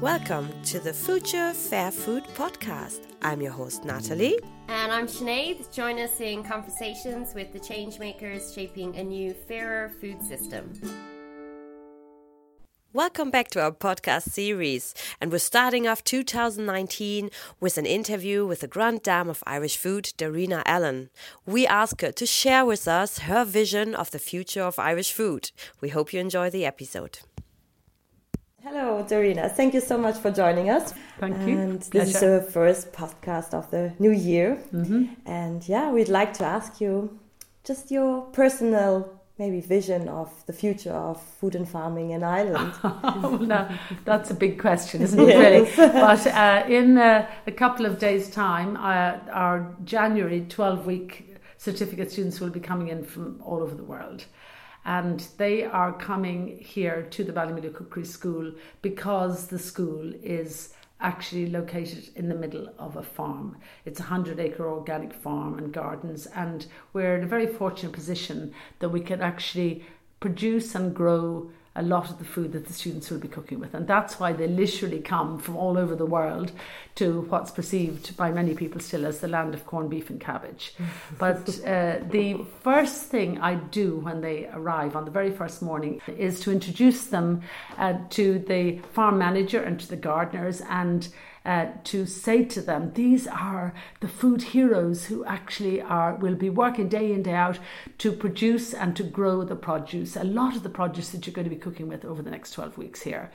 Welcome to the Future Fair Food Podcast. I'm your host, Natalie. And I'm Sinead. Join us in conversations with the changemakers shaping a new, fairer food system. Welcome back to our podcast series. And we're starting off 2019 with an interview with the Grand Dame of Irish food, Darina Allen. We ask her to share with us her vision of the future of Irish food. We hope you enjoy the episode. Hello, Darina. Thank you so much for joining us. Thank you. And this is the first podcast of the new year. Mm-hmm. And yeah, we'd like to ask you just your personal maybe vision of the future of food and farming in Ireland? well, that's a big question, isn't it, really? but uh, in uh, a couple of days' time, uh, our January 12 week certificate students will be coming in from all over the world. And they are coming here to the Ballymaloe Cookery School because the school is actually located in the middle of a farm. It's a 100 acre organic farm and gardens, and we're in a very fortunate position that we can actually produce and grow a lot of the food that the students will be cooking with. And that's why they literally come from all over the world to what's perceived by many people still as the land of corned beef and cabbage. but uh, the first thing I do when they arrive on the very first morning is to introduce them uh, to the farm manager and to the gardeners and uh, to say to them, these are the food heroes who actually are will be working day in day out to produce and to grow the produce. A lot of the produce that you're going to be cooking with over the next 12 weeks here.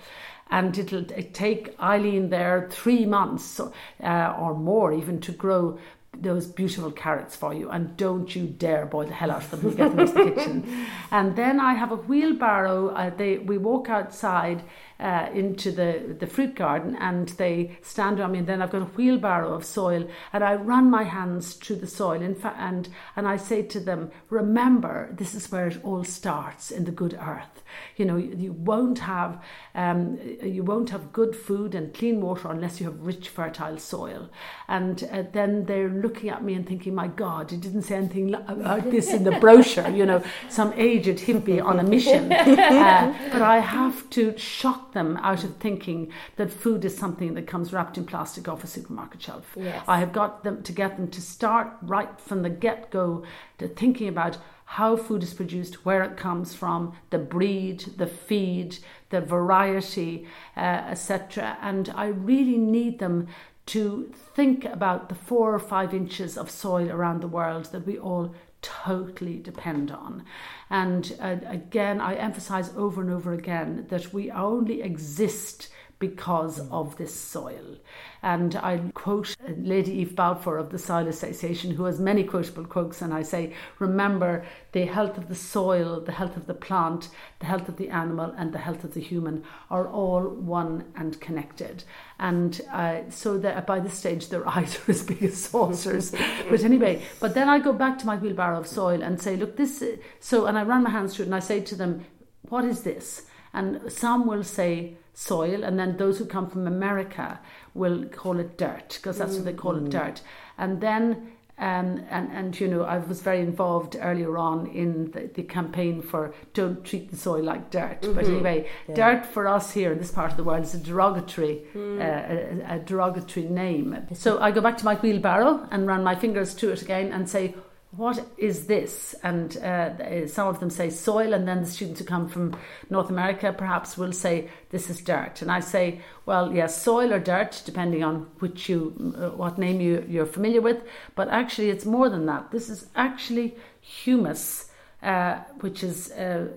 And it'll take Eileen there three months uh, or more even to grow those beautiful carrots for you. And don't you dare boil the hell out of them. We'll get them into the kitchen. And then i have a wheelbarrow uh, they, we walk outside uh, into the, the fruit garden and they stand on me and then I've got a wheelbarrow of soil and I run my hands through the soil in fa- and, and I say to them, remember, this is where it all starts in the good earth. You know, you, you won't have um, you won't have good food and clean water unless you have rich, fertile soil. And uh, then they're looking at me and thinking, my God, it didn't say anything like this in the brochure, you know, some aged hippie on a mission. Uh, but I have to shock them out of thinking that food is something that comes wrapped in plastic off a supermarket shelf. Yes. I have got them to get them to start right from the get go to thinking about how food is produced, where it comes from, the breed, the feed, the variety, uh, etc. And I really need them to think about the four or five inches of soil around the world that we all totally depend on. And uh, again, I emphasize over and over again that we only exist because of this soil. And I quote Lady Eve Balfour of the Soil Association, who has many quotable quotes, and I say, Remember the health of the soil, the health of the plant, the health of the animal, and the health of the human are all one and connected. And uh, so that by this stage, their eyes are as big as saucers. but anyway, but then I go back to my wheelbarrow of soil and say, Look, this, so, and I run my hands through it and I say to them, What is this? And some will say, soil, and then those who come from America will call it dirt because that's what they call it mm. dirt. And then um, and, and you know, I was very involved earlier on in the, the campaign for don't treat the soil like dirt. Mm-hmm. But anyway, yeah. dirt for us here in this part of the world is a derogatory, mm. uh, a, a derogatory name. So I go back to my wheelbarrow and run my fingers through it again and say, what is this? And uh, some of them say soil, and then the students who come from North America perhaps will say this is dirt. And I say, well, yes, soil or dirt, depending on which you, uh, what name you, you're familiar with. But actually, it's more than that. This is actually humus, uh, which is. Uh,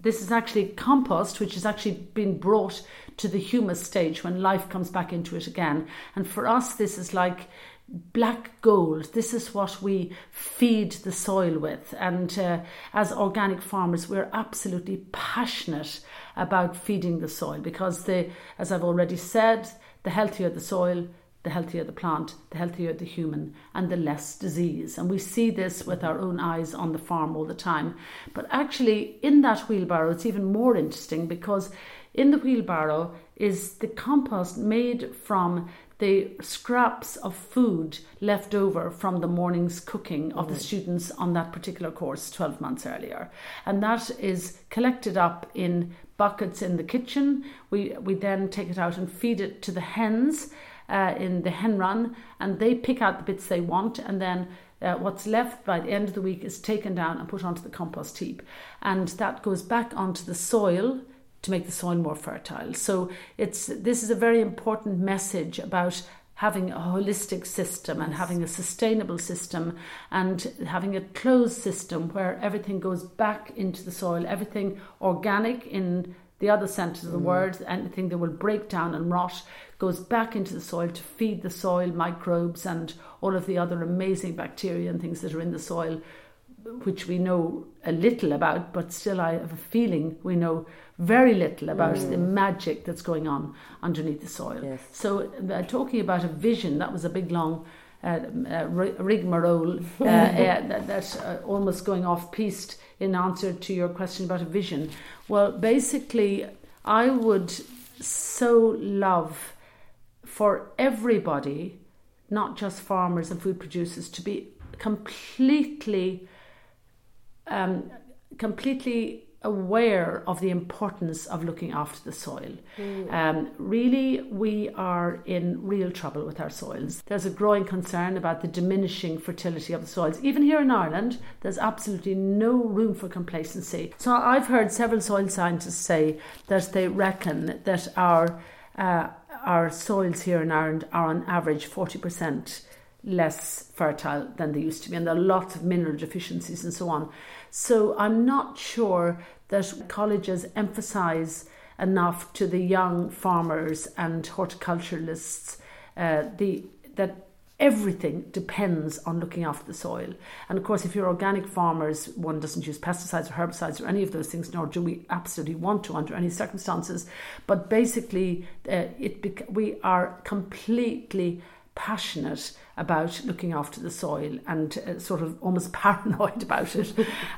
this is actually compost, which has actually been brought to the humus stage when life comes back into it again. And for us, this is like black gold. This is what we feed the soil with. And uh, as organic farmers, we're absolutely passionate about feeding the soil because, the, as I've already said, the healthier the soil, the healthier the plant, the healthier the human, and the less disease. And we see this with our own eyes on the farm all the time. But actually, in that wheelbarrow, it's even more interesting because in the wheelbarrow is the compost made from the scraps of food left over from the morning's cooking of the students on that particular course 12 months earlier. And that is collected up in buckets in the kitchen. We, we then take it out and feed it to the hens uh, in the hen run, and they pick out the bits they want, and then uh, what's left by the end of the week is taken down and put onto the compost heap. And that goes back onto the soil to make the soil more fertile. So it's this is a very important message about having a holistic system and having a sustainable system and having a closed system where everything goes back into the soil, everything organic in the other sense of the mm. word, anything that will break down and rot goes back into the soil to feed the soil microbes and all of the other amazing bacteria and things that are in the soil, which we know a little about, but still I have a feeling we know very little about mm. the magic that's going on underneath the soil. Yes. So, uh, talking about a vision, that was a big long uh, uh, rigmarole uh, that, that's uh, almost going off piste in answer to your question about a vision. Well, basically, I would so love for everybody, not just farmers and food producers, to be completely, um, completely aware of the importance of looking after the soil. Mm. Um, really, we are in real trouble with our soils. There's a growing concern about the diminishing fertility of the soils. Even here in Ireland, there's absolutely no room for complacency. So I've heard several soil scientists say that they reckon that our uh, our soils here in Ireland are on average 40% less fertile than they used to be, and there are lots of mineral deficiencies and so on. So I'm not sure that colleges emphasise enough to the young farmers and horticulturalists uh, the that everything depends on looking after the soil. And of course, if you're organic farmers, one doesn't use pesticides or herbicides or any of those things, nor do we absolutely want to under any circumstances. But basically, uh, it we are completely passionate about looking after the soil and uh, sort of almost paranoid about it.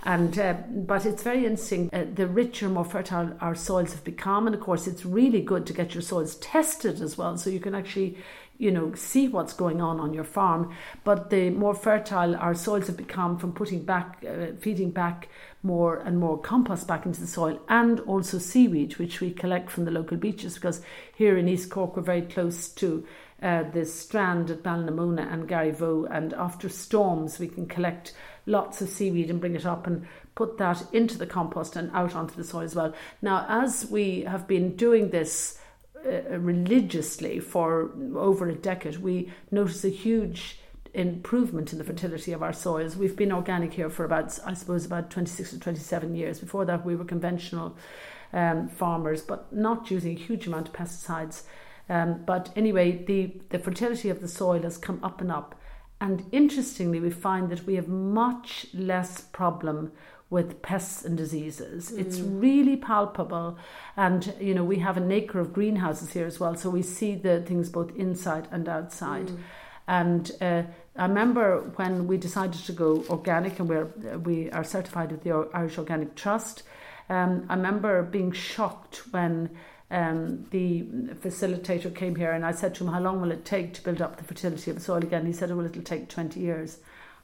and uh, but it's very interesting. Uh, the richer, more fertile our soils have become, and of course, it's really good to get your soils tested as well, so you can actually. You know, see what's going on on your farm. But the more fertile our soils have become from putting back, uh, feeding back more and more compost back into the soil, and also seaweed, which we collect from the local beaches. Because here in East Cork, we're very close to uh, the strand at Ballynamona and Garryvoe, and after storms, we can collect lots of seaweed and bring it up and put that into the compost and out onto the soil as well. Now, as we have been doing this uh, religiously for over a decade, we notice a huge improvement in the fertility of our soils. We've been organic here for about, I suppose, about 26 or 27 years. Before that, we were conventional um, farmers, but not using a huge amount of pesticides. Um, but anyway, the, the fertility of the soil has come up and up. And interestingly, we find that we have much less problem with pests and diseases. Mm. It's really palpable. And, you know, we have an acre of greenhouses here as well. So we see the things both inside and outside. Mm. And uh, I remember when we decided to go organic and we're, we are certified with the Irish Organic Trust. Um, I remember being shocked when um, the facilitator came here and I said to him, How long will it take to build up the fertility of the soil again? He said, Oh, well, it'll take 20 years.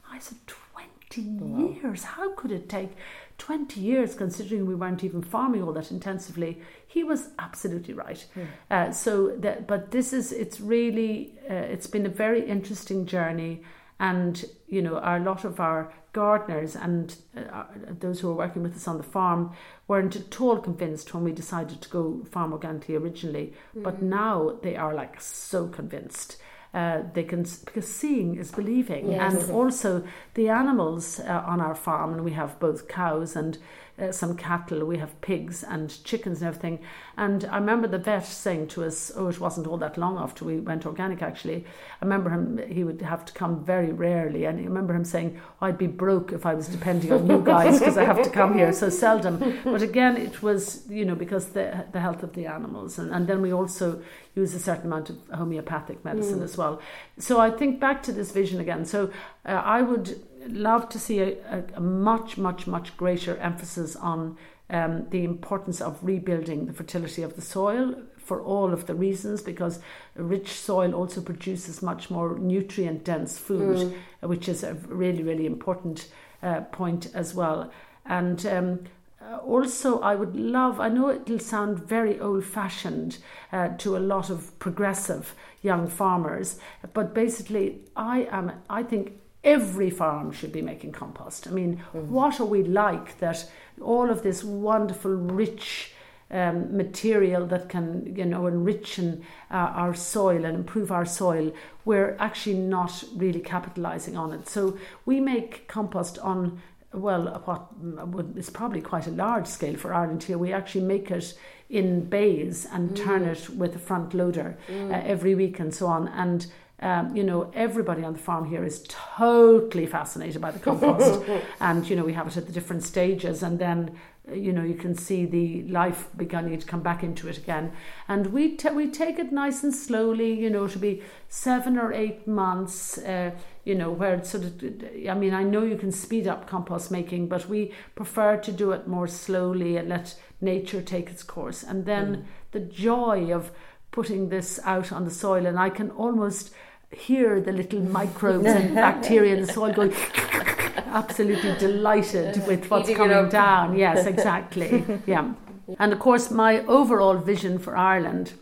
I said, 20 wow. years? How could it take 20 years considering we weren't even farming all that intensively? He was absolutely right. Yeah. Uh, so, that, but this is, it's really, uh, it's been a very interesting journey. And, you know, a lot of our gardeners and uh, those who are working with us on the farm weren't at all convinced when we decided to go farm organically originally, mm. but now they are like so convinced. Uh, they can because seeing is believing, yes. and also the animals uh, on our farm, and we have both cows and uh, some cattle, we have pigs and chickens and everything. And I remember the vet saying to us, oh, it wasn't all that long after we went organic actually. I remember him, he would have to come very rarely. And I remember him saying, oh, I'd be broke if I was depending on you guys because I have to come here so seldom. But again, it was, you know, because the, the health of the animals. And, and then we also use a certain amount of homeopathic medicine mm. as well. So I think back to this vision again. So uh, I would love to see a, a, much, much, much greater emphasis on um, the importance of rebuilding the fertility of the soil for all of the reasons because rich soil also produces much more nutrient dense food, mm. which is a really, really important uh, point as well. And um, uh, also, I would love, I know it'll sound very old fashioned uh, to a lot of progressive young farmers, but basically, I am, I think every farm should be making compost. I mean, mm. what are we like that all of this wonderful, rich, um, material that can you know enrich uh, our soil and improve our soil we're actually not really capitalizing on it so we make compost on well, what is probably quite a large scale for Ireland here. We actually make it in bays and mm. turn it with a front loader mm. uh, every week and so on. And um, you know, everybody on the farm here is totally fascinated by the compost, and you know, we have it at the different stages, and then you know you can see the life beginning to come back into it again. And we t- we take it nice and slowly you know to be seven or eight months uh, you know where it's sort of i mean i know you can speed up compost making but we prefer to do it more slowly and let nature take its course. And then mm. the joy of putting this out on the soil and i can almost hear the little microbes and bacteria in the soil going absolutely delighted with what's Eating coming down. Yes, exactly. yeah. And of course, my overall vision for Ireland,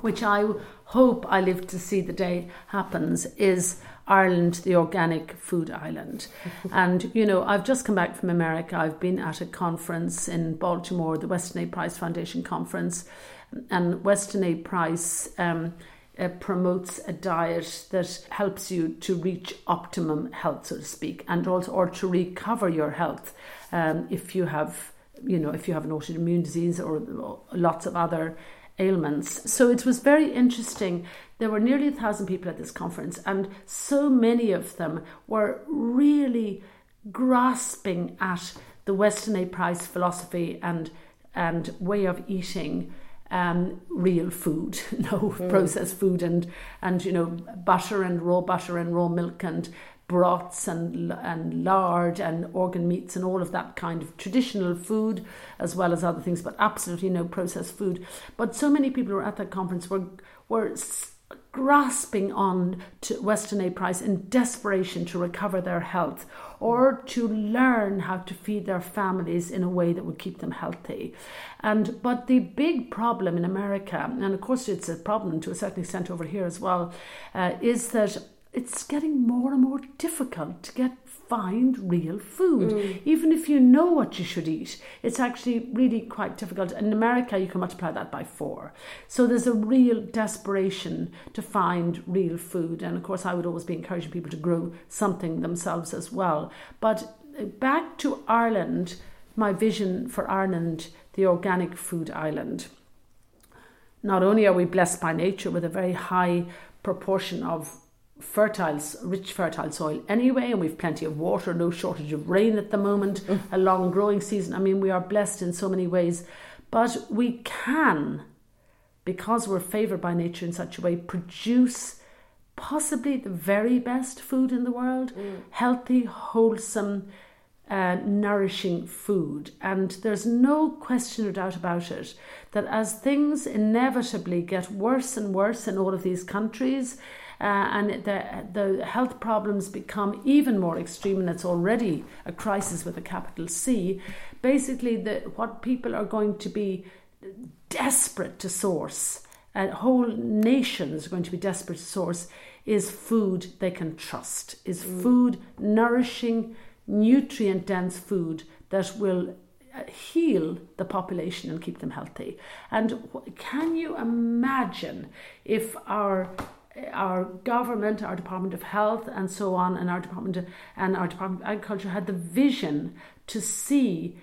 which I hope I live to see the day happens, is Ireland, the organic food island. and, you know, I've just come back from America. I've been at a conference in Baltimore, the Weston A. Price Foundation conference. And Weston A. Price um, uh, promotes a diet that helps you to reach optimum health, so to speak, and also or to recover your health um, if you have, you know, if you have an autoimmune disease or lots of other ailments. So it was very interesting. There were nearly a thousand people at this conference, and so many of them were really grasping at the Weston A. Price philosophy and and way of eating um, real food, no mm. processed food, and and you know butter and raw butter and raw milk and broths and and lard and organ meats and all of that kind of traditional food as well as other things, but absolutely no processed food. But so many people who were at that conference were were grasping on to Weston A. Price in desperation to recover their health or to learn how to feed their families in a way that would keep them healthy. And but the big problem in America, and of course it's a problem to a certain extent over here as well, uh, is that it's getting more and more difficult to get find real food. Mm. Even if you know what you should eat, it's actually really quite difficult. In America, you can multiply that by four. So there's a real desperation to find real food. And of course, I would always be encouraging people to grow something themselves as well. But uh, back to Ireland, my vision for Ireland, the organic food island. Not only are we blessed by nature with a very high proportion of fertile, rich fertile soil anyway, and we've plenty of water, no shortage of rain at the moment, mm. a long growing season. I mean, we are blessed in so many ways, but we can, because we're favoured by nature in such a way, produce possibly the very best food in the world, mm. healthy, wholesome. Uh, nourishing food. And there's no question or doubt about it that as things inevitably get worse and worse in all of these countries, uh, and the, the health problems become even more extreme, and it's already a crisis with a capital C. Basically, the, what people are going to be desperate to source, and whole nations are going to be desperate to source, is food they can trust, is mm. food nourishing, nutrient dense food that will uh, heal the population and keep them healthy. And can you imagine if our our government, our Department of Health, and so on, and our Department of, and our Department of Agriculture had the vision to see.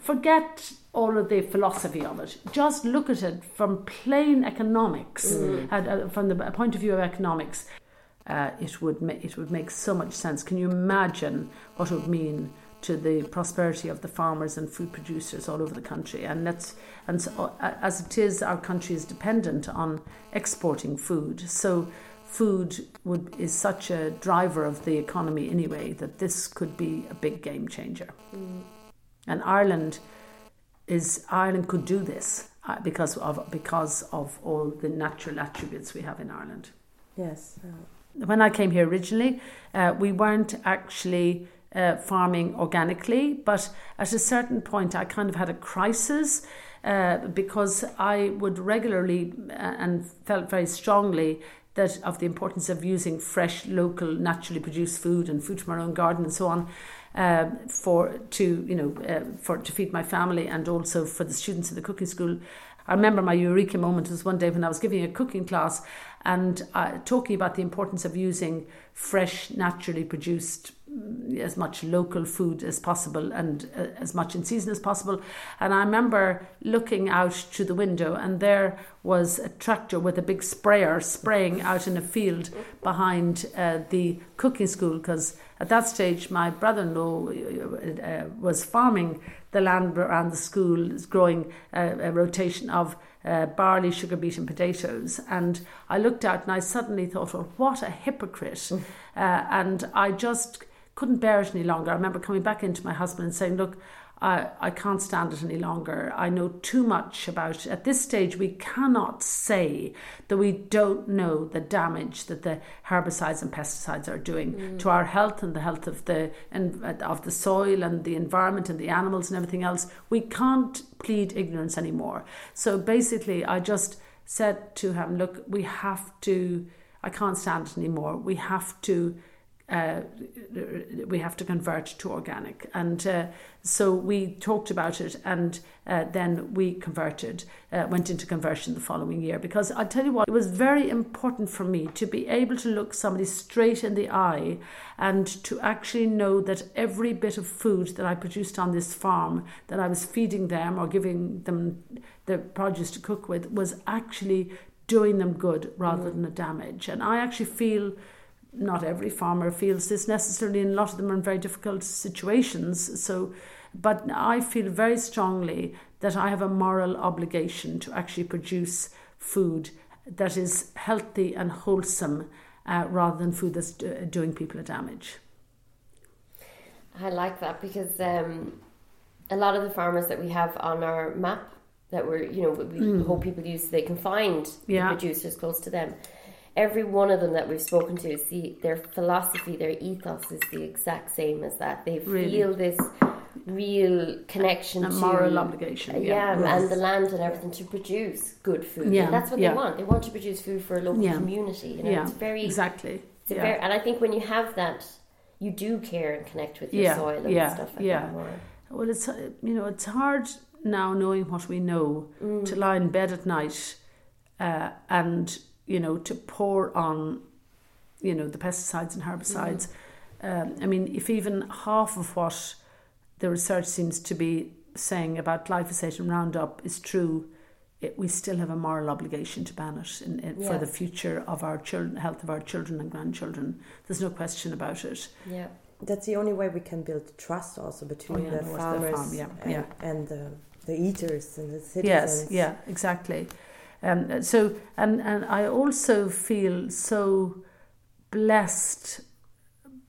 Forget all of the philosophy of it. Just look at it from plain economics, mm. uh, from the point of view of economics. Uh, it would ma- it would make so much sense. Can you imagine what it would mean to the prosperity of the farmers and food producers all over the country. And that's and so, uh, as it is, our country is dependent on exporting food. So food would is such a driver of the economy anyway that this could be a big game changer. Mm. And Ireland is Ireland could do this. uh, because of because of all the natural attributes we have in Ireland. Yes. When I came here originally, uh, we weren't actually uh, farming organically, but at a certain point, I kind of had a crisis. Uh, because I would regularly uh, and felt very strongly that of the importance of using fresh, local, naturally produced food and food from our own garden and so on uh, for to you know uh, for to feed my family and also for the students in the cooking school. I remember my eureka moment was one day when I was giving a cooking class and uh, talking about the importance of using fresh, naturally produced mm, as much local food as possible and uh, as much in season as possible. And I remember looking out to the window, and there was a tractor with a big sprayer spraying out in a field behind uh, the cooking school because at that stage my brother-in-law uh, was farming the land around the school, growing a rotation of uh, barley, sugar beet, and potatoes. And I looked out and I suddenly thought, well, what a hypocrite. Mm. Uh, and I just couldn't bear it any longer. I remember coming back into my husband and saying, look, I, I can't stand it any longer. I know too much about it. At this stage, we cannot say that we don't know the damage that the herbicides and pesticides are doing mm. to our health and the health of the and of the soil and the environment and the animals and everything else. We can't plead ignorance anymore. So basically, I just said to him, "Look, we have to. I can't stand it anymore. We have to." Uh, we have to convert to organic. And uh, so we talked about it and uh, then we converted, uh, went into conversion the following year. Because I'll tell you what, it was very important for me to be able to look somebody straight in the eye and to actually know that every bit of food that I produced on this farm, that I was feeding them or giving them the produce to cook with, was actually doing them good rather mm. than a damage. And I actually feel not every farmer feels this necessarily, and a lot of them are in very difficult situations. So, but I feel very strongly that I have a moral obligation to actually produce food that is healthy and wholesome uh, rather than food that's do- doing people a damage. I like that because um, a lot of the farmers that we have on our map that we're, you know, we mm. hope people use, they can find yeah. producers close to them every one of them that we've spoken to, see their philosophy, their ethos is the exact same as that. They really? feel this real connection a to moral obligation, uh, yeah, yes. and the land and everything to produce good food. Yeah, and that's what yeah. they want. They want to produce food for a local yeah. community. You know, yeah, it's very exactly. It's yeah. very, and I think when you have that, you do care and connect with your soil and stuff like yeah. that more. Well, it's uh, you know it's hard now knowing what we know mm. to lie in bed at night uh, and you know, to pour on, you know, the pesticides and herbicides. Mm. Um, I mean, if even half of what the research seems to be saying about glyphosate and Roundup is true, it, we still have a moral obligation to ban it in, in, yeah. for the future of our children, health of our children and grandchildren. There's no question about it. Yeah, that's the only way we can build trust also between oh, yeah, the farmers the farm, yeah. And, yeah. and the, the eaters and the citizens. Yes, yeah, exactly. Um, so, and, and I also feel so blessed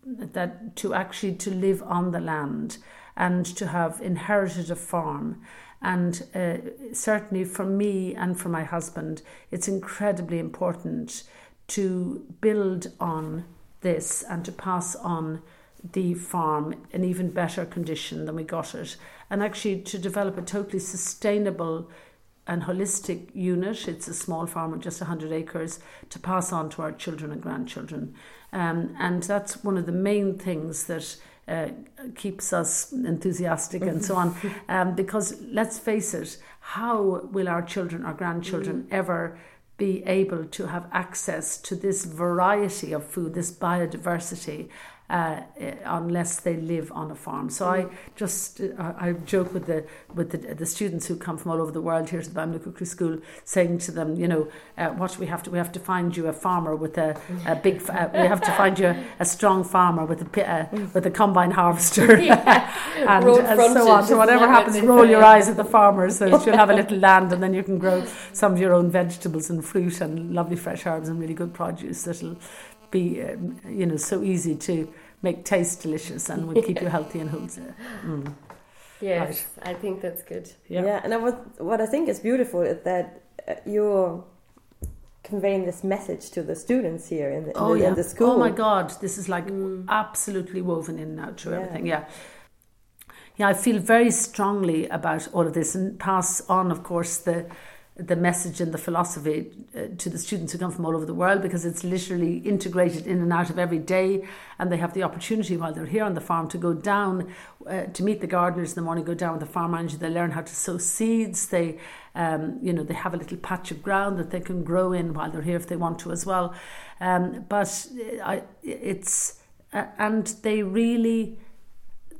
that to actually to live on the land and to have inherited a farm. And uh, certainly for me and for my husband it's incredibly important to build on this and to pass on the farm in even better condition than we got it. And actually to develop a totally sustainable and holistic unit. It's a small farm with just 100 acres to pass on to our children and grandchildren. Um, and that's one of the main things that uh, keeps us enthusiastic and so on. Um, because let's face it, how will our children or grandchildren mm. ever be able to have access to this variety of food, this biodiversity? Uh, unless they live on a farm. So I just uh, I joke with the with the, the students who come from all over the world here to the Cookery School, saying to them, you know, uh, what we have to we have to find you a farmer with a, a big uh, we have to find you a, a strong farmer with a uh, with a combine harvester and, and so on. So whatever happens, roll your eyes at the farmers. So you'll have a little land, and then you can grow some of your own vegetables and fruit and lovely fresh herbs and really good produce that'll be um, you know so easy to make taste delicious and will keep you healthy and wholesome. Mm. Yes, right. I think that's good. Yeah, yeah and I was, what I think is beautiful is that uh, you're conveying this message to the students here in the, oh, the, yeah. in the school. Oh my God, this is like mm. absolutely woven in now to yeah. everything. Yeah. Yeah, I feel very strongly about all of this and pass on, of course, the the message and the philosophy uh, to the students who come from all over the world because it's literally integrated in and out of every day and they have the opportunity while they're here on the farm to go down uh, to meet the gardeners in the morning go down with the farm manager they learn how to sow seeds they um, you know they have a little patch of ground that they can grow in while they're here if they want to as well. Um, but uh, I, it's uh, and they really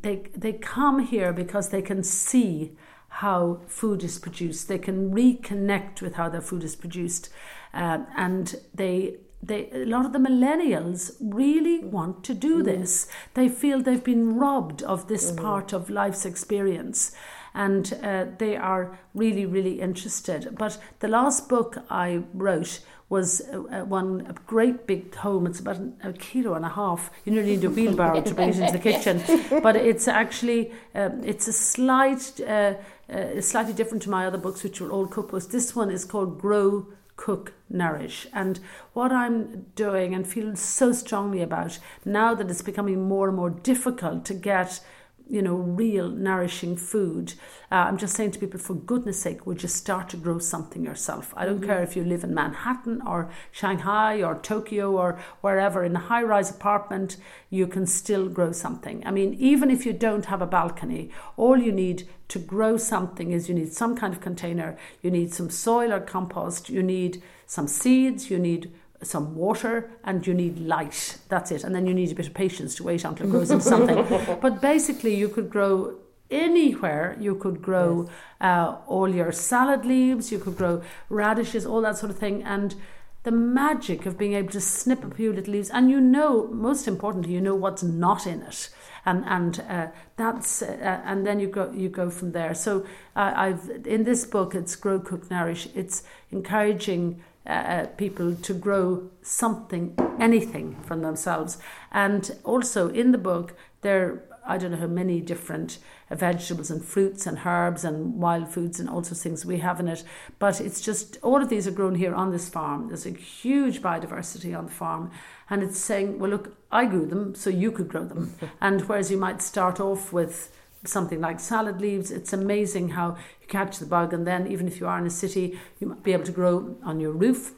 they they come here because they can see how food is produced. They can reconnect with how their food is produced, uh, and they. They, a lot of the millennials really want to do mm. this. They feel they've been robbed of this mm. part of life's experience and uh, they are really, really interested. But the last book I wrote was uh, uh, one a great big home. It's about a kilo and a half. You nearly need a wheelbarrow to bring it into the kitchen. But it's actually um, it's a slight uh, uh, slightly different to my other books, which were all cookbooks. This one is called Grow, Cook, Nourish. And what I'm doing and feel so strongly about now that it's becoming more and more difficult to get you know, real nourishing food. Uh, I'm just saying to people, for goodness sake, would you start to grow something yourself? I don't mm-hmm. care if you live in Manhattan or Shanghai or Tokyo or wherever, in a high rise apartment, you can still grow something. I mean, even if you don't have a balcony, all you need to grow something is you need some kind of container, you need some soil or compost, you need some seeds, you need some water and you need light. That's it. And then you need a bit of patience to wait until it grows into something. But basically, you could grow anywhere. You could grow yes. uh, all your salad leaves, you could grow radishes, all that sort of thing. And the magic of being able to snip a few little leaves, and you know, most importantly, you know what's not in it. And and uh, that's uh, and then you go you go from there. So uh, I've in this book it's grow cook nourish. It's encouraging uh, uh, people to grow something, anything from themselves. And also in the book, there I don't know how many different vegetables and fruits and herbs and wild foods and all sorts of things we have in it. But it's just all of these are grown here on this farm. There's a huge biodiversity on the farm. And it's saying, well, look, I grew them, so you could grow them. and whereas you might start off with something like salad leaves. It's amazing how you catch the bug, and then even if you are in a city, you might be able to grow on your roof,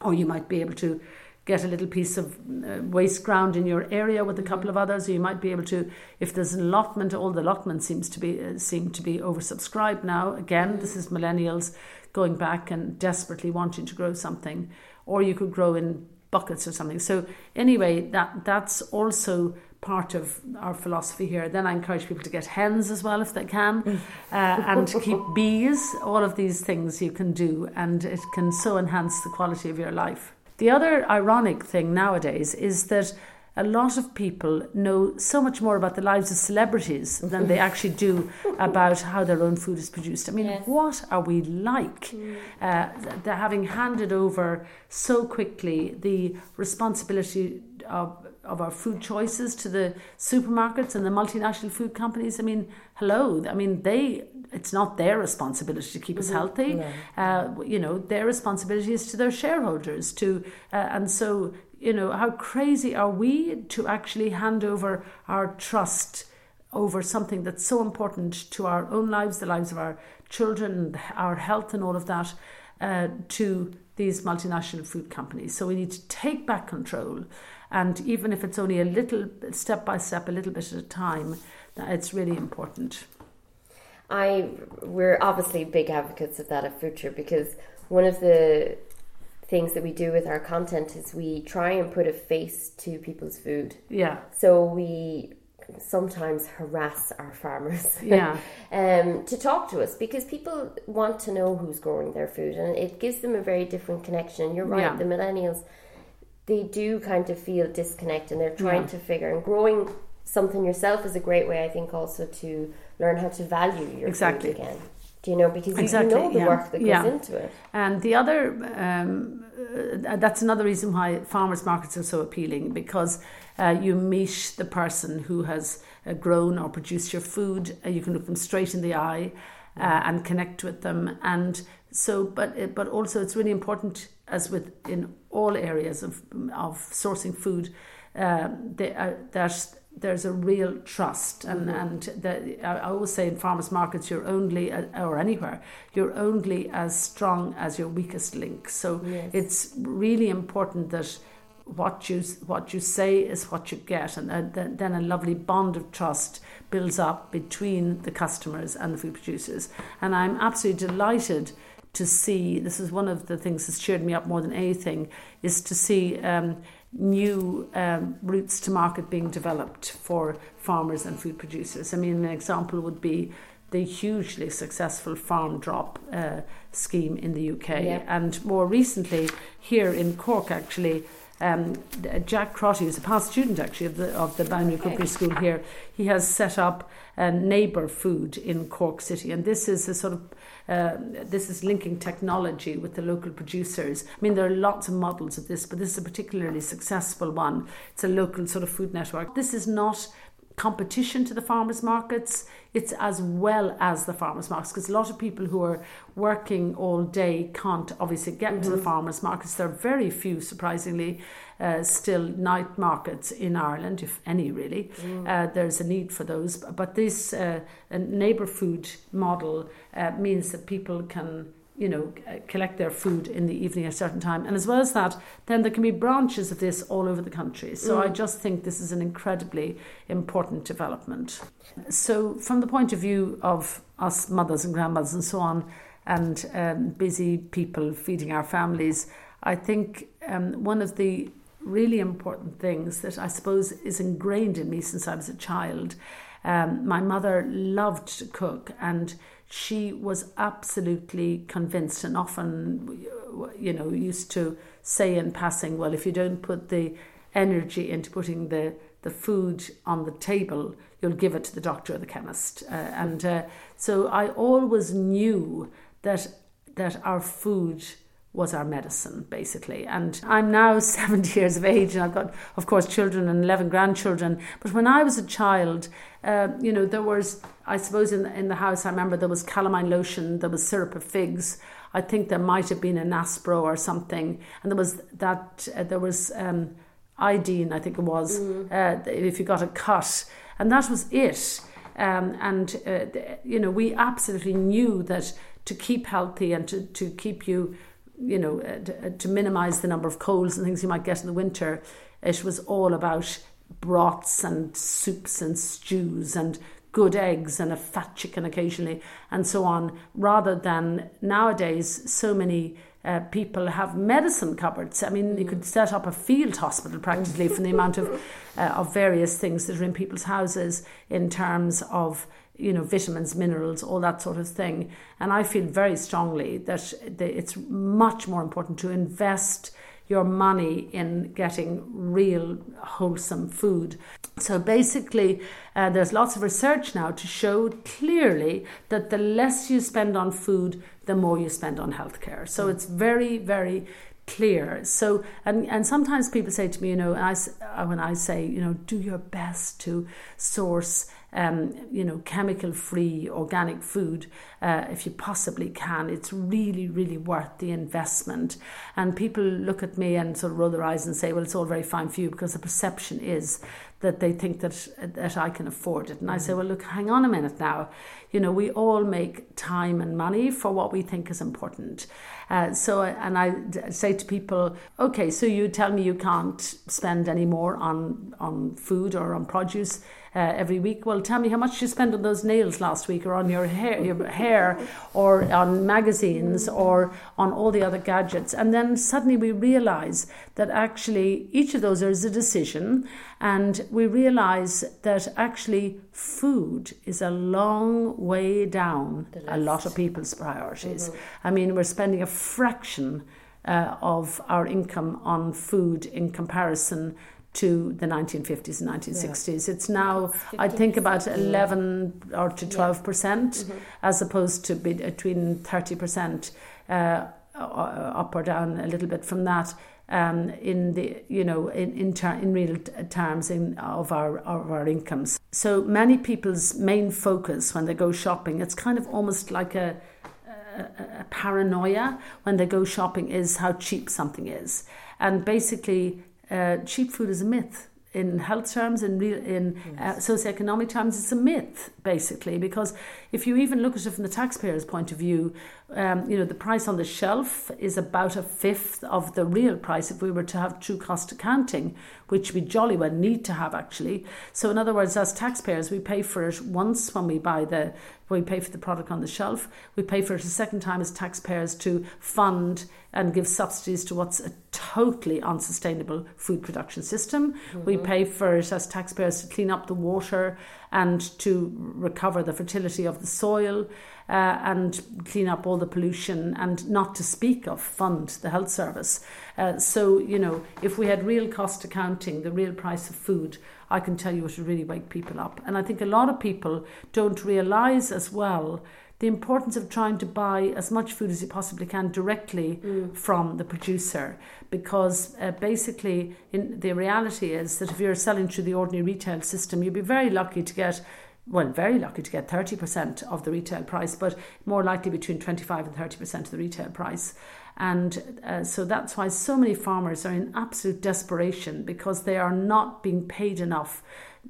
or you might be able to get a little piece of uh, waste ground in your area with a couple of others, or you might be able to, if there's an allotment, all the allotment seems to be uh, seem to be oversubscribed now. Again, this is millennials going back and desperately wanting to grow something, or you could grow in buckets or something. So anyway, that that's also part of our philosophy here. Then I encourage people to get hens as well if they can, mm. uh, and to keep bees. All of these things you can do, and it can so enhance the quality of your life. The other ironic thing nowadays is that a lot of people know so much more about the lives of celebrities than they actually do about how their own food is produced. I mean, yes. what are we like? Mm. Uh, they're having handed over so quickly the responsibility of of our food choices to the supermarkets and the multinational food companies. I mean, hello. I mean, they. It's not their responsibility to keep mm-hmm. us healthy. Yeah. Uh, you know, their responsibility is to their shareholders. To uh, and so you know, how crazy are we to actually hand over our trust over something that's so important to our own lives, the lives of our children, our health, and all of that, uh, to these multinational food companies. So we need to take back control and even if it's only a little step by step, a little bit at a time, that it's really important. I we're obviously big advocates of that at Future because one of the things that we do with our content is we try and put a face to people's food. Yeah. So we sometimes harass our farmers yeah. um, to talk to us because people want to know who's growing their food and it gives them a very different connection. You're right, yeah. the millennials they do kind of feel disconnected and they're trying yeah. to figure and growing something yourself is a great way I think also to learn how to value your exactly. food again. Do you know because exactly, you know the yeah. work that goes yeah. into it. And the other um, uh, that's another reason why farmers markets are so appealing because uh, you meet the person who has uh, grown or produced your food. Uh, you can look them straight in the eye uh, and connect with them. And so, but but also it's really important, as with in all areas of of sourcing food, uh, they, uh, there's there's a real trust and mm-hmm. and the, I always say in farmers markets you're only uh, or anywhere you're only as strong as your weakest link so yes. it's really important that what you what you say is what you get, and then a lovely bond of trust builds up between the customers and the food producers. And I'm absolutely delighted to see. This is one of the things that's cheered me up more than anything, is to see. Um, new um, routes to market being developed for farmers and food producers. I mean, an example would be the hugely successful farm drop uh, scheme in the UK, yeah. and more recently here in Cork, actually, um, Jack Crotty, who's a past student actually of the of the Boundary okay. Cookery School here, he has set up a neighbour food in Cork City, and this is a sort of uh, this is linking technology with the local producers. I mean, there are lots of models of this, but this is a particularly successful one. It's a local sort of food network. This is not competition to the farmers markets it's as well as the farmers markets because a lot of people who are working all day can't obviously get mm-hmm. to the mm-hmm. farmers markets there are very few surprisingly uh, still night markets in Ireland if any really mm. uh, there's a need for those but this uh, neighbour food model uh, means that people can you know, collect their food in the evening at a certain time. And as well as that, then there can be branches of this all over the country. So mm. I just think this is an incredibly important development. So, from the point of view of us mothers and grandmothers and so on, and um, busy people feeding our families, I think um, one of the really important things that I suppose is ingrained in me since I was a child. Um, my mother loved to cook and she was absolutely convinced and often you know used to say in passing well if you don't put the energy into putting the the food on the table you'll give it to the doctor or the chemist uh, and uh, so i always knew that that our food was our medicine, basically. And I'm now 70 years of age, and I've got, of course, children and 11 grandchildren. But when I was a child, uh, you know, there was, I suppose, in the, in the house, I remember there was calamine lotion, there was syrup of figs. I think there might have been an Aspro or something, and there was that. Uh, there was um, iodine, I think it was, mm. uh, if you got a cut, and that was it. Um, and uh, you know, we absolutely knew that to keep healthy and to, to keep you you know, uh, to, uh, to minimise the number of colds and things you might get in the winter, it was all about broths and soups and stews and good eggs and a fat chicken occasionally and so on, rather than nowadays so many uh, people have medicine cupboards. I mean, you could set up a field hospital practically from the amount of uh, of various things that are in people's houses in terms of you know, vitamins, minerals, all that sort of thing. And I feel very strongly that it's much more important to invest your money in getting real wholesome food. So basically, uh, there's lots of research now to show clearly that the less you spend on food, the more you spend on healthcare. So it's very, very clear. So, and, and sometimes people say to me, you know, I, uh, when I say, you know, do your best to source um, you know, chemical free organic food uh, if you possibly can. It's really, really worth the investment. And people look at me and sort of roll their eyes and say, well, it's all very fine for you because the perception is that they think that that I can afford it. And I say, mm. well, look, hang on a minute now. You know, we all make time and money for what we think is important. Uh, so, and I say to people, okay, so you tell me you can't spend any more on on food or on produce uh, every week. Well, tell me how much you spent on those nails last week, or on your hair, your hair, or on magazines, or on all the other gadgets. And then suddenly we realise that actually each of those is a decision, and we realise that actually food is a long way down a lot of people's priorities. Mm-hmm. I mean, we're spending a fraction. Uh, of our income on food in comparison to the 1950s and 1960s. Yeah. It's now, I think, about 11 or to 12 percent, mm-hmm. as opposed to between 30 percent. Uh, uh, up or down a little bit from that um, in the you know in in, ter- in real t- terms in of our of our incomes. So many people's main focus when they go shopping, it's kind of almost like a a, a paranoia when they go shopping is how cheap something is, and basically uh, cheap food is a myth in health terms, in real, in uh, socioeconomic terms, it's a myth basically. Because if you even look at it from the taxpayer's point of view, um, you know the price on the shelf is about a fifth of the real price if we were to have true cost accounting, which we jolly well need to have actually. So in other words, as taxpayers, we pay for it once when we buy the we pay for the product on the shelf. We pay for it a second time as taxpayers to fund and give subsidies to what's a totally unsustainable food production system. Mm-hmm. We pay for it as taxpayers to clean up the water and to recover the fertility of the soil uh, and clean up all the pollution and not to speak of fund the health service. Uh, so, you know, if we had real cost accounting, the real price of food, I can tell you it would really wake people up. And I think a lot of people don't realise as well the importance of trying to buy as much food as you possibly can directly mm. from the producer because uh, basically in, the reality is that if you're selling through the ordinary retail system you'd be very lucky to get well, very lucky to get 30% of the retail price, but more likely between 25 and 30% of the retail price. And uh, so that's why so many farmers are in absolute desperation because they are not being paid enough,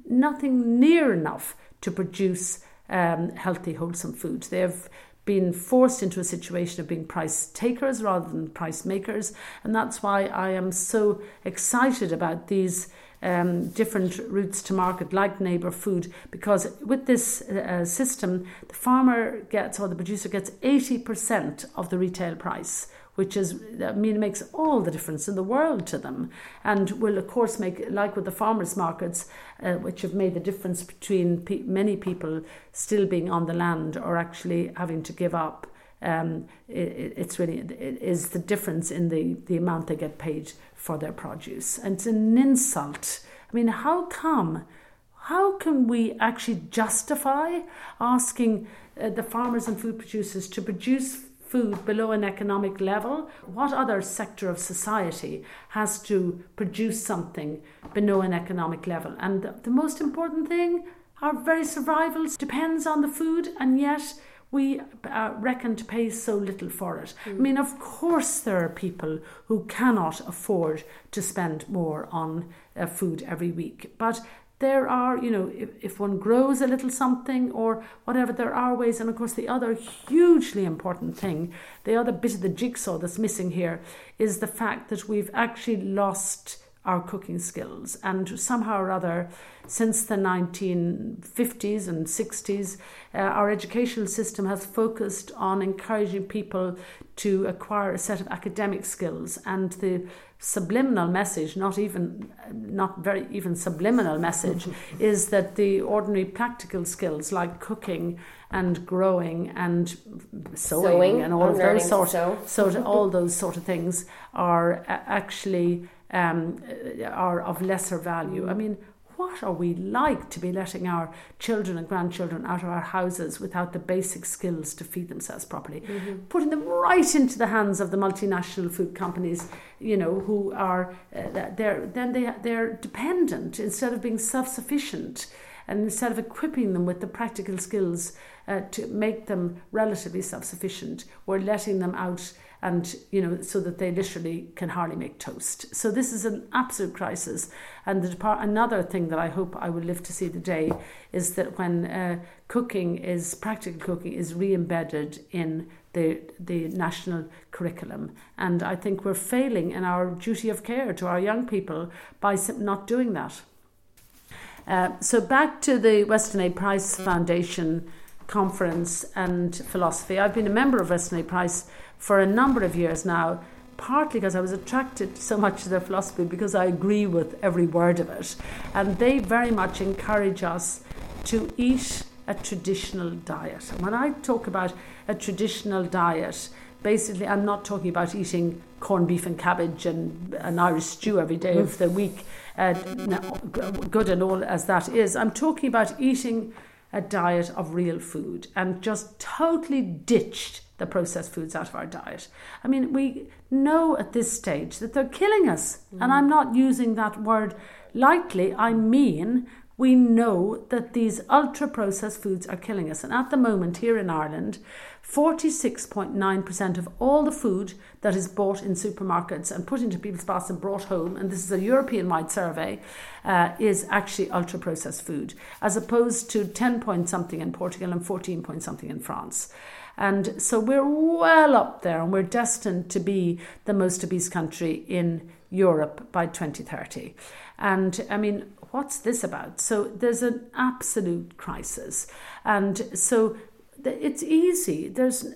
nothing near enough to produce um, healthy, wholesome food. They have been forced into a situation of being price takers rather than price makers. And that's why I am so excited about these um, different routes to market, like neighbour food, because with this uh, system, the farmer gets or the producer gets 80% of the retail price which is, I mean, makes all the difference in the world to them. And will, of course, make, like with the farmers' markets, uh, which have made the difference between pe- many people still being on the land or actually having to give up. Um, it, it's really it is the difference in the, the amount they get paid for their produce. And it's an insult. I mean, how come? How can we actually justify asking uh, the farmers and food producers to produce food below an economic level, what other sector of society has to produce something below an economic level? And the, the most important thing, our very survival depends on the food, and yet we uh, reckon to pay so little for it. Mm. I mean, of course, there are people who cannot afford to spend more on uh, food every week, but there are, you know, if, if one grows a little something or whatever, there are ways. And of course, the other hugely important thing, the other bit of the jigsaw that's missing here, is the fact that we've actually lost our cooking skills. And somehow or other, since the 1950s and 60s, uh, our educational system has focused on encouraging people to acquire a set of academic skills. And the subliminal message, not even not very even subliminal message, is that the ordinary practical skills like cooking and growing and sewing, sewing and all of those sort, sort of all those sort of things are actually um, are of lesser value. I mean, what are we like to be letting our children and grandchildren out of our houses without the basic skills to feed themselves properly? Mm-hmm. Putting them right into the hands of the multinational food companies, you know, who are uh, they're then they they're dependent instead of being self-sufficient, and instead of equipping them with the practical skills uh, to make them relatively self-sufficient, we're letting them out and you know so that they literally can hardly make toast so this is an absolute crisis and the depart- another thing that i hope i will live to see the day is that when uh, cooking is practical cooking is re-embedded in the the national curriculum and i think we're failing in our duty of care to our young people by not doing that uh, so back to the Weston A. Price Foundation conference and philosophy. I've been a member of Weston A. Price for a number of years now, partly because I was attracted so much to their philosophy because I agree with every word of it. And they very much encourage us to eat a traditional diet. And when I talk about a traditional diet, basically I'm not talking about eating corned beef and cabbage and an Irish stew every day of the week, uh, good and all as that is. I'm talking about eating a diet of real food and just totally ditched the processed foods out of our diet. I mean, we know at this stage that they're killing us. Mm. And I'm not using that word lightly, I mean we know that these ultra processed foods are killing us. And at the moment, here in Ireland, 46.9% of all the food that is bought in supermarkets and put into people's baskets and brought home, and this is a European wide survey, uh, is actually ultra processed food, as opposed to 10 point something in Portugal and 14 point something in France. And so we're well up there and we're destined to be the most obese country in Europe by 2030. And I mean, what's this about? So there's an absolute crisis. And so it's easy. There's,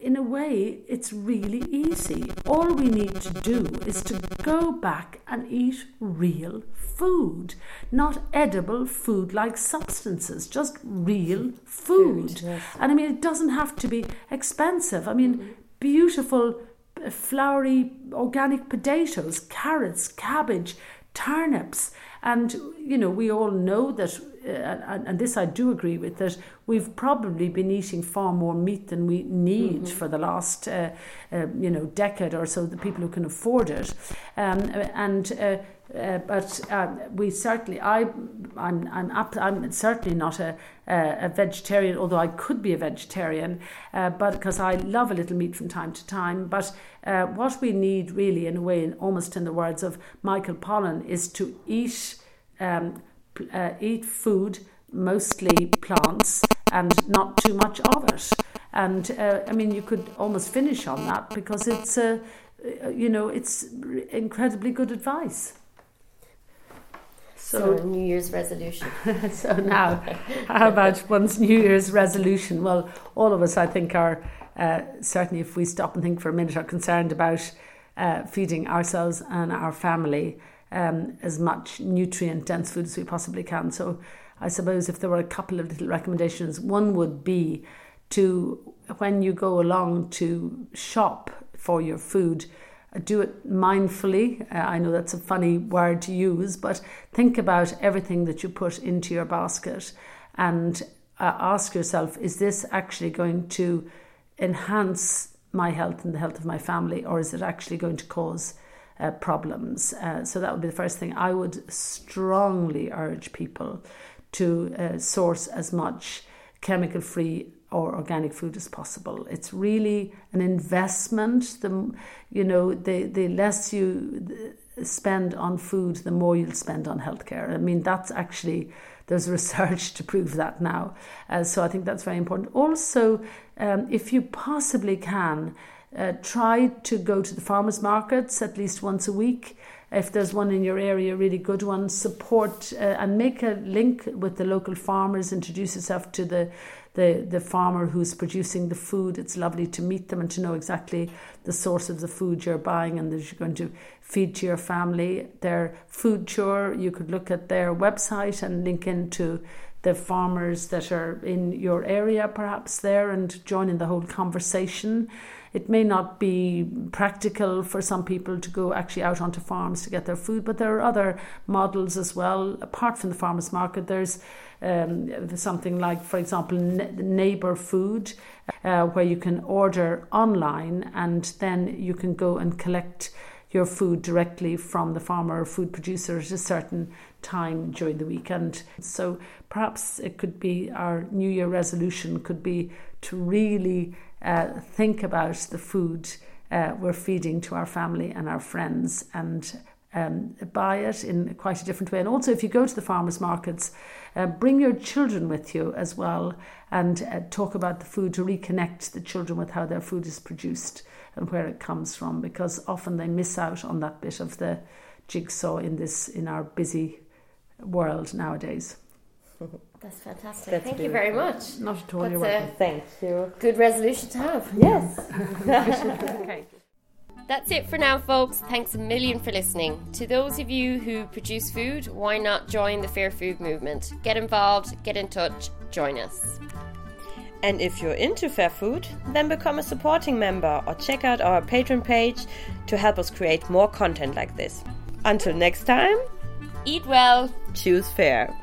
in a way, it's really easy. All we need to do is to go back and eat real food, not edible food like substances, just real food. food yes. And I mean, it doesn't have to be expensive. I mean, beautiful, uh, flowery organic potatoes, carrots, cabbage, turnips. And, you know, we all know that, uh, and, and, this I do agree with, that we've probably been eating far more meat than we need mm-hmm. for the last, uh, uh, you know, decade or so, the people who can afford it. Um, and, uh, but uh, we certainly, I, I'm, I'm, up, I'm certainly not a, a vegetarian, although I could be a vegetarian, uh, but because I love a little meat from time to time. But uh, what we need, really, in a way, in, almost in the words of Michael Pollan, is to eat, um, uh, eat food, mostly plants, and not too much of it. And uh, I mean, you could almost finish on that because it's, you know, it's incredibly good advice. So, so New Year's resolution. so now, how about one's New Year's resolution? Well, all of us, I think, are uh, certainly, if we stop and think for a minute, are concerned about uh, feeding ourselves and our family um, as much nutrient dense food as we possibly can. So, I suppose if there were a couple of little recommendations, one would be to, when you go along to shop for your food, do it mindfully. Uh, I know that's a funny word to use, but think about everything that you put into your basket and uh, ask yourself is this actually going to enhance my health and the health of my family, or is it actually going to cause uh, problems? Uh, so that would be the first thing. I would strongly urge people to uh, source as much chemical free or organic food as possible. It's really an investment. The you know the the less you spend on food, the more you'll spend on healthcare. I mean that's actually there's research to prove that now. Uh, so I think that's very important. Also, um, if you possibly can. Uh, try to go to the farmers markets at least once a week if there's one in your area, a really good one, support uh, and make a link with the local farmers, introduce yourself to the the, the farmer who's producing the food. It's lovely to meet them and to know exactly the source of the food you're buying and that you're going to feed to your family. Their FoodSure, you could look at their website and link into the farmers that are in your area, perhaps there, and join in the whole conversation. It may not be practical for some people to go actually out onto farms to get their food, but there are other models as well. Apart from the farmers market, there's um, something like, for example, neighbor food, uh, where you can order online and then you can go and collect your food directly from the farmer or food producer at a certain time during the weekend. So perhaps it could be our New Year resolution could be to really uh, think about the food uh, we're feeding to our family and our friends and um, buy it in quite a different way. And also, if you go to the farmers markets, uh, bring your children with you as well and uh, talk about the food to reconnect the children with how their food is produced and where it comes from, because often they miss out on that bit of the jigsaw in this in our busy world nowadays. That's fantastic. That's Thank you very much. Not at all. That's you're welcome. Thank you. Good resolution to have. Yes. okay. That's it for now, folks. Thanks a million for listening. To those of you who produce food, why not join the Fair Food movement? Get involved, get in touch, join us. And if you're into fair food, then become a supporting member or check out our Patreon page to help us create more content like this. Until next time, eat well, choose fair.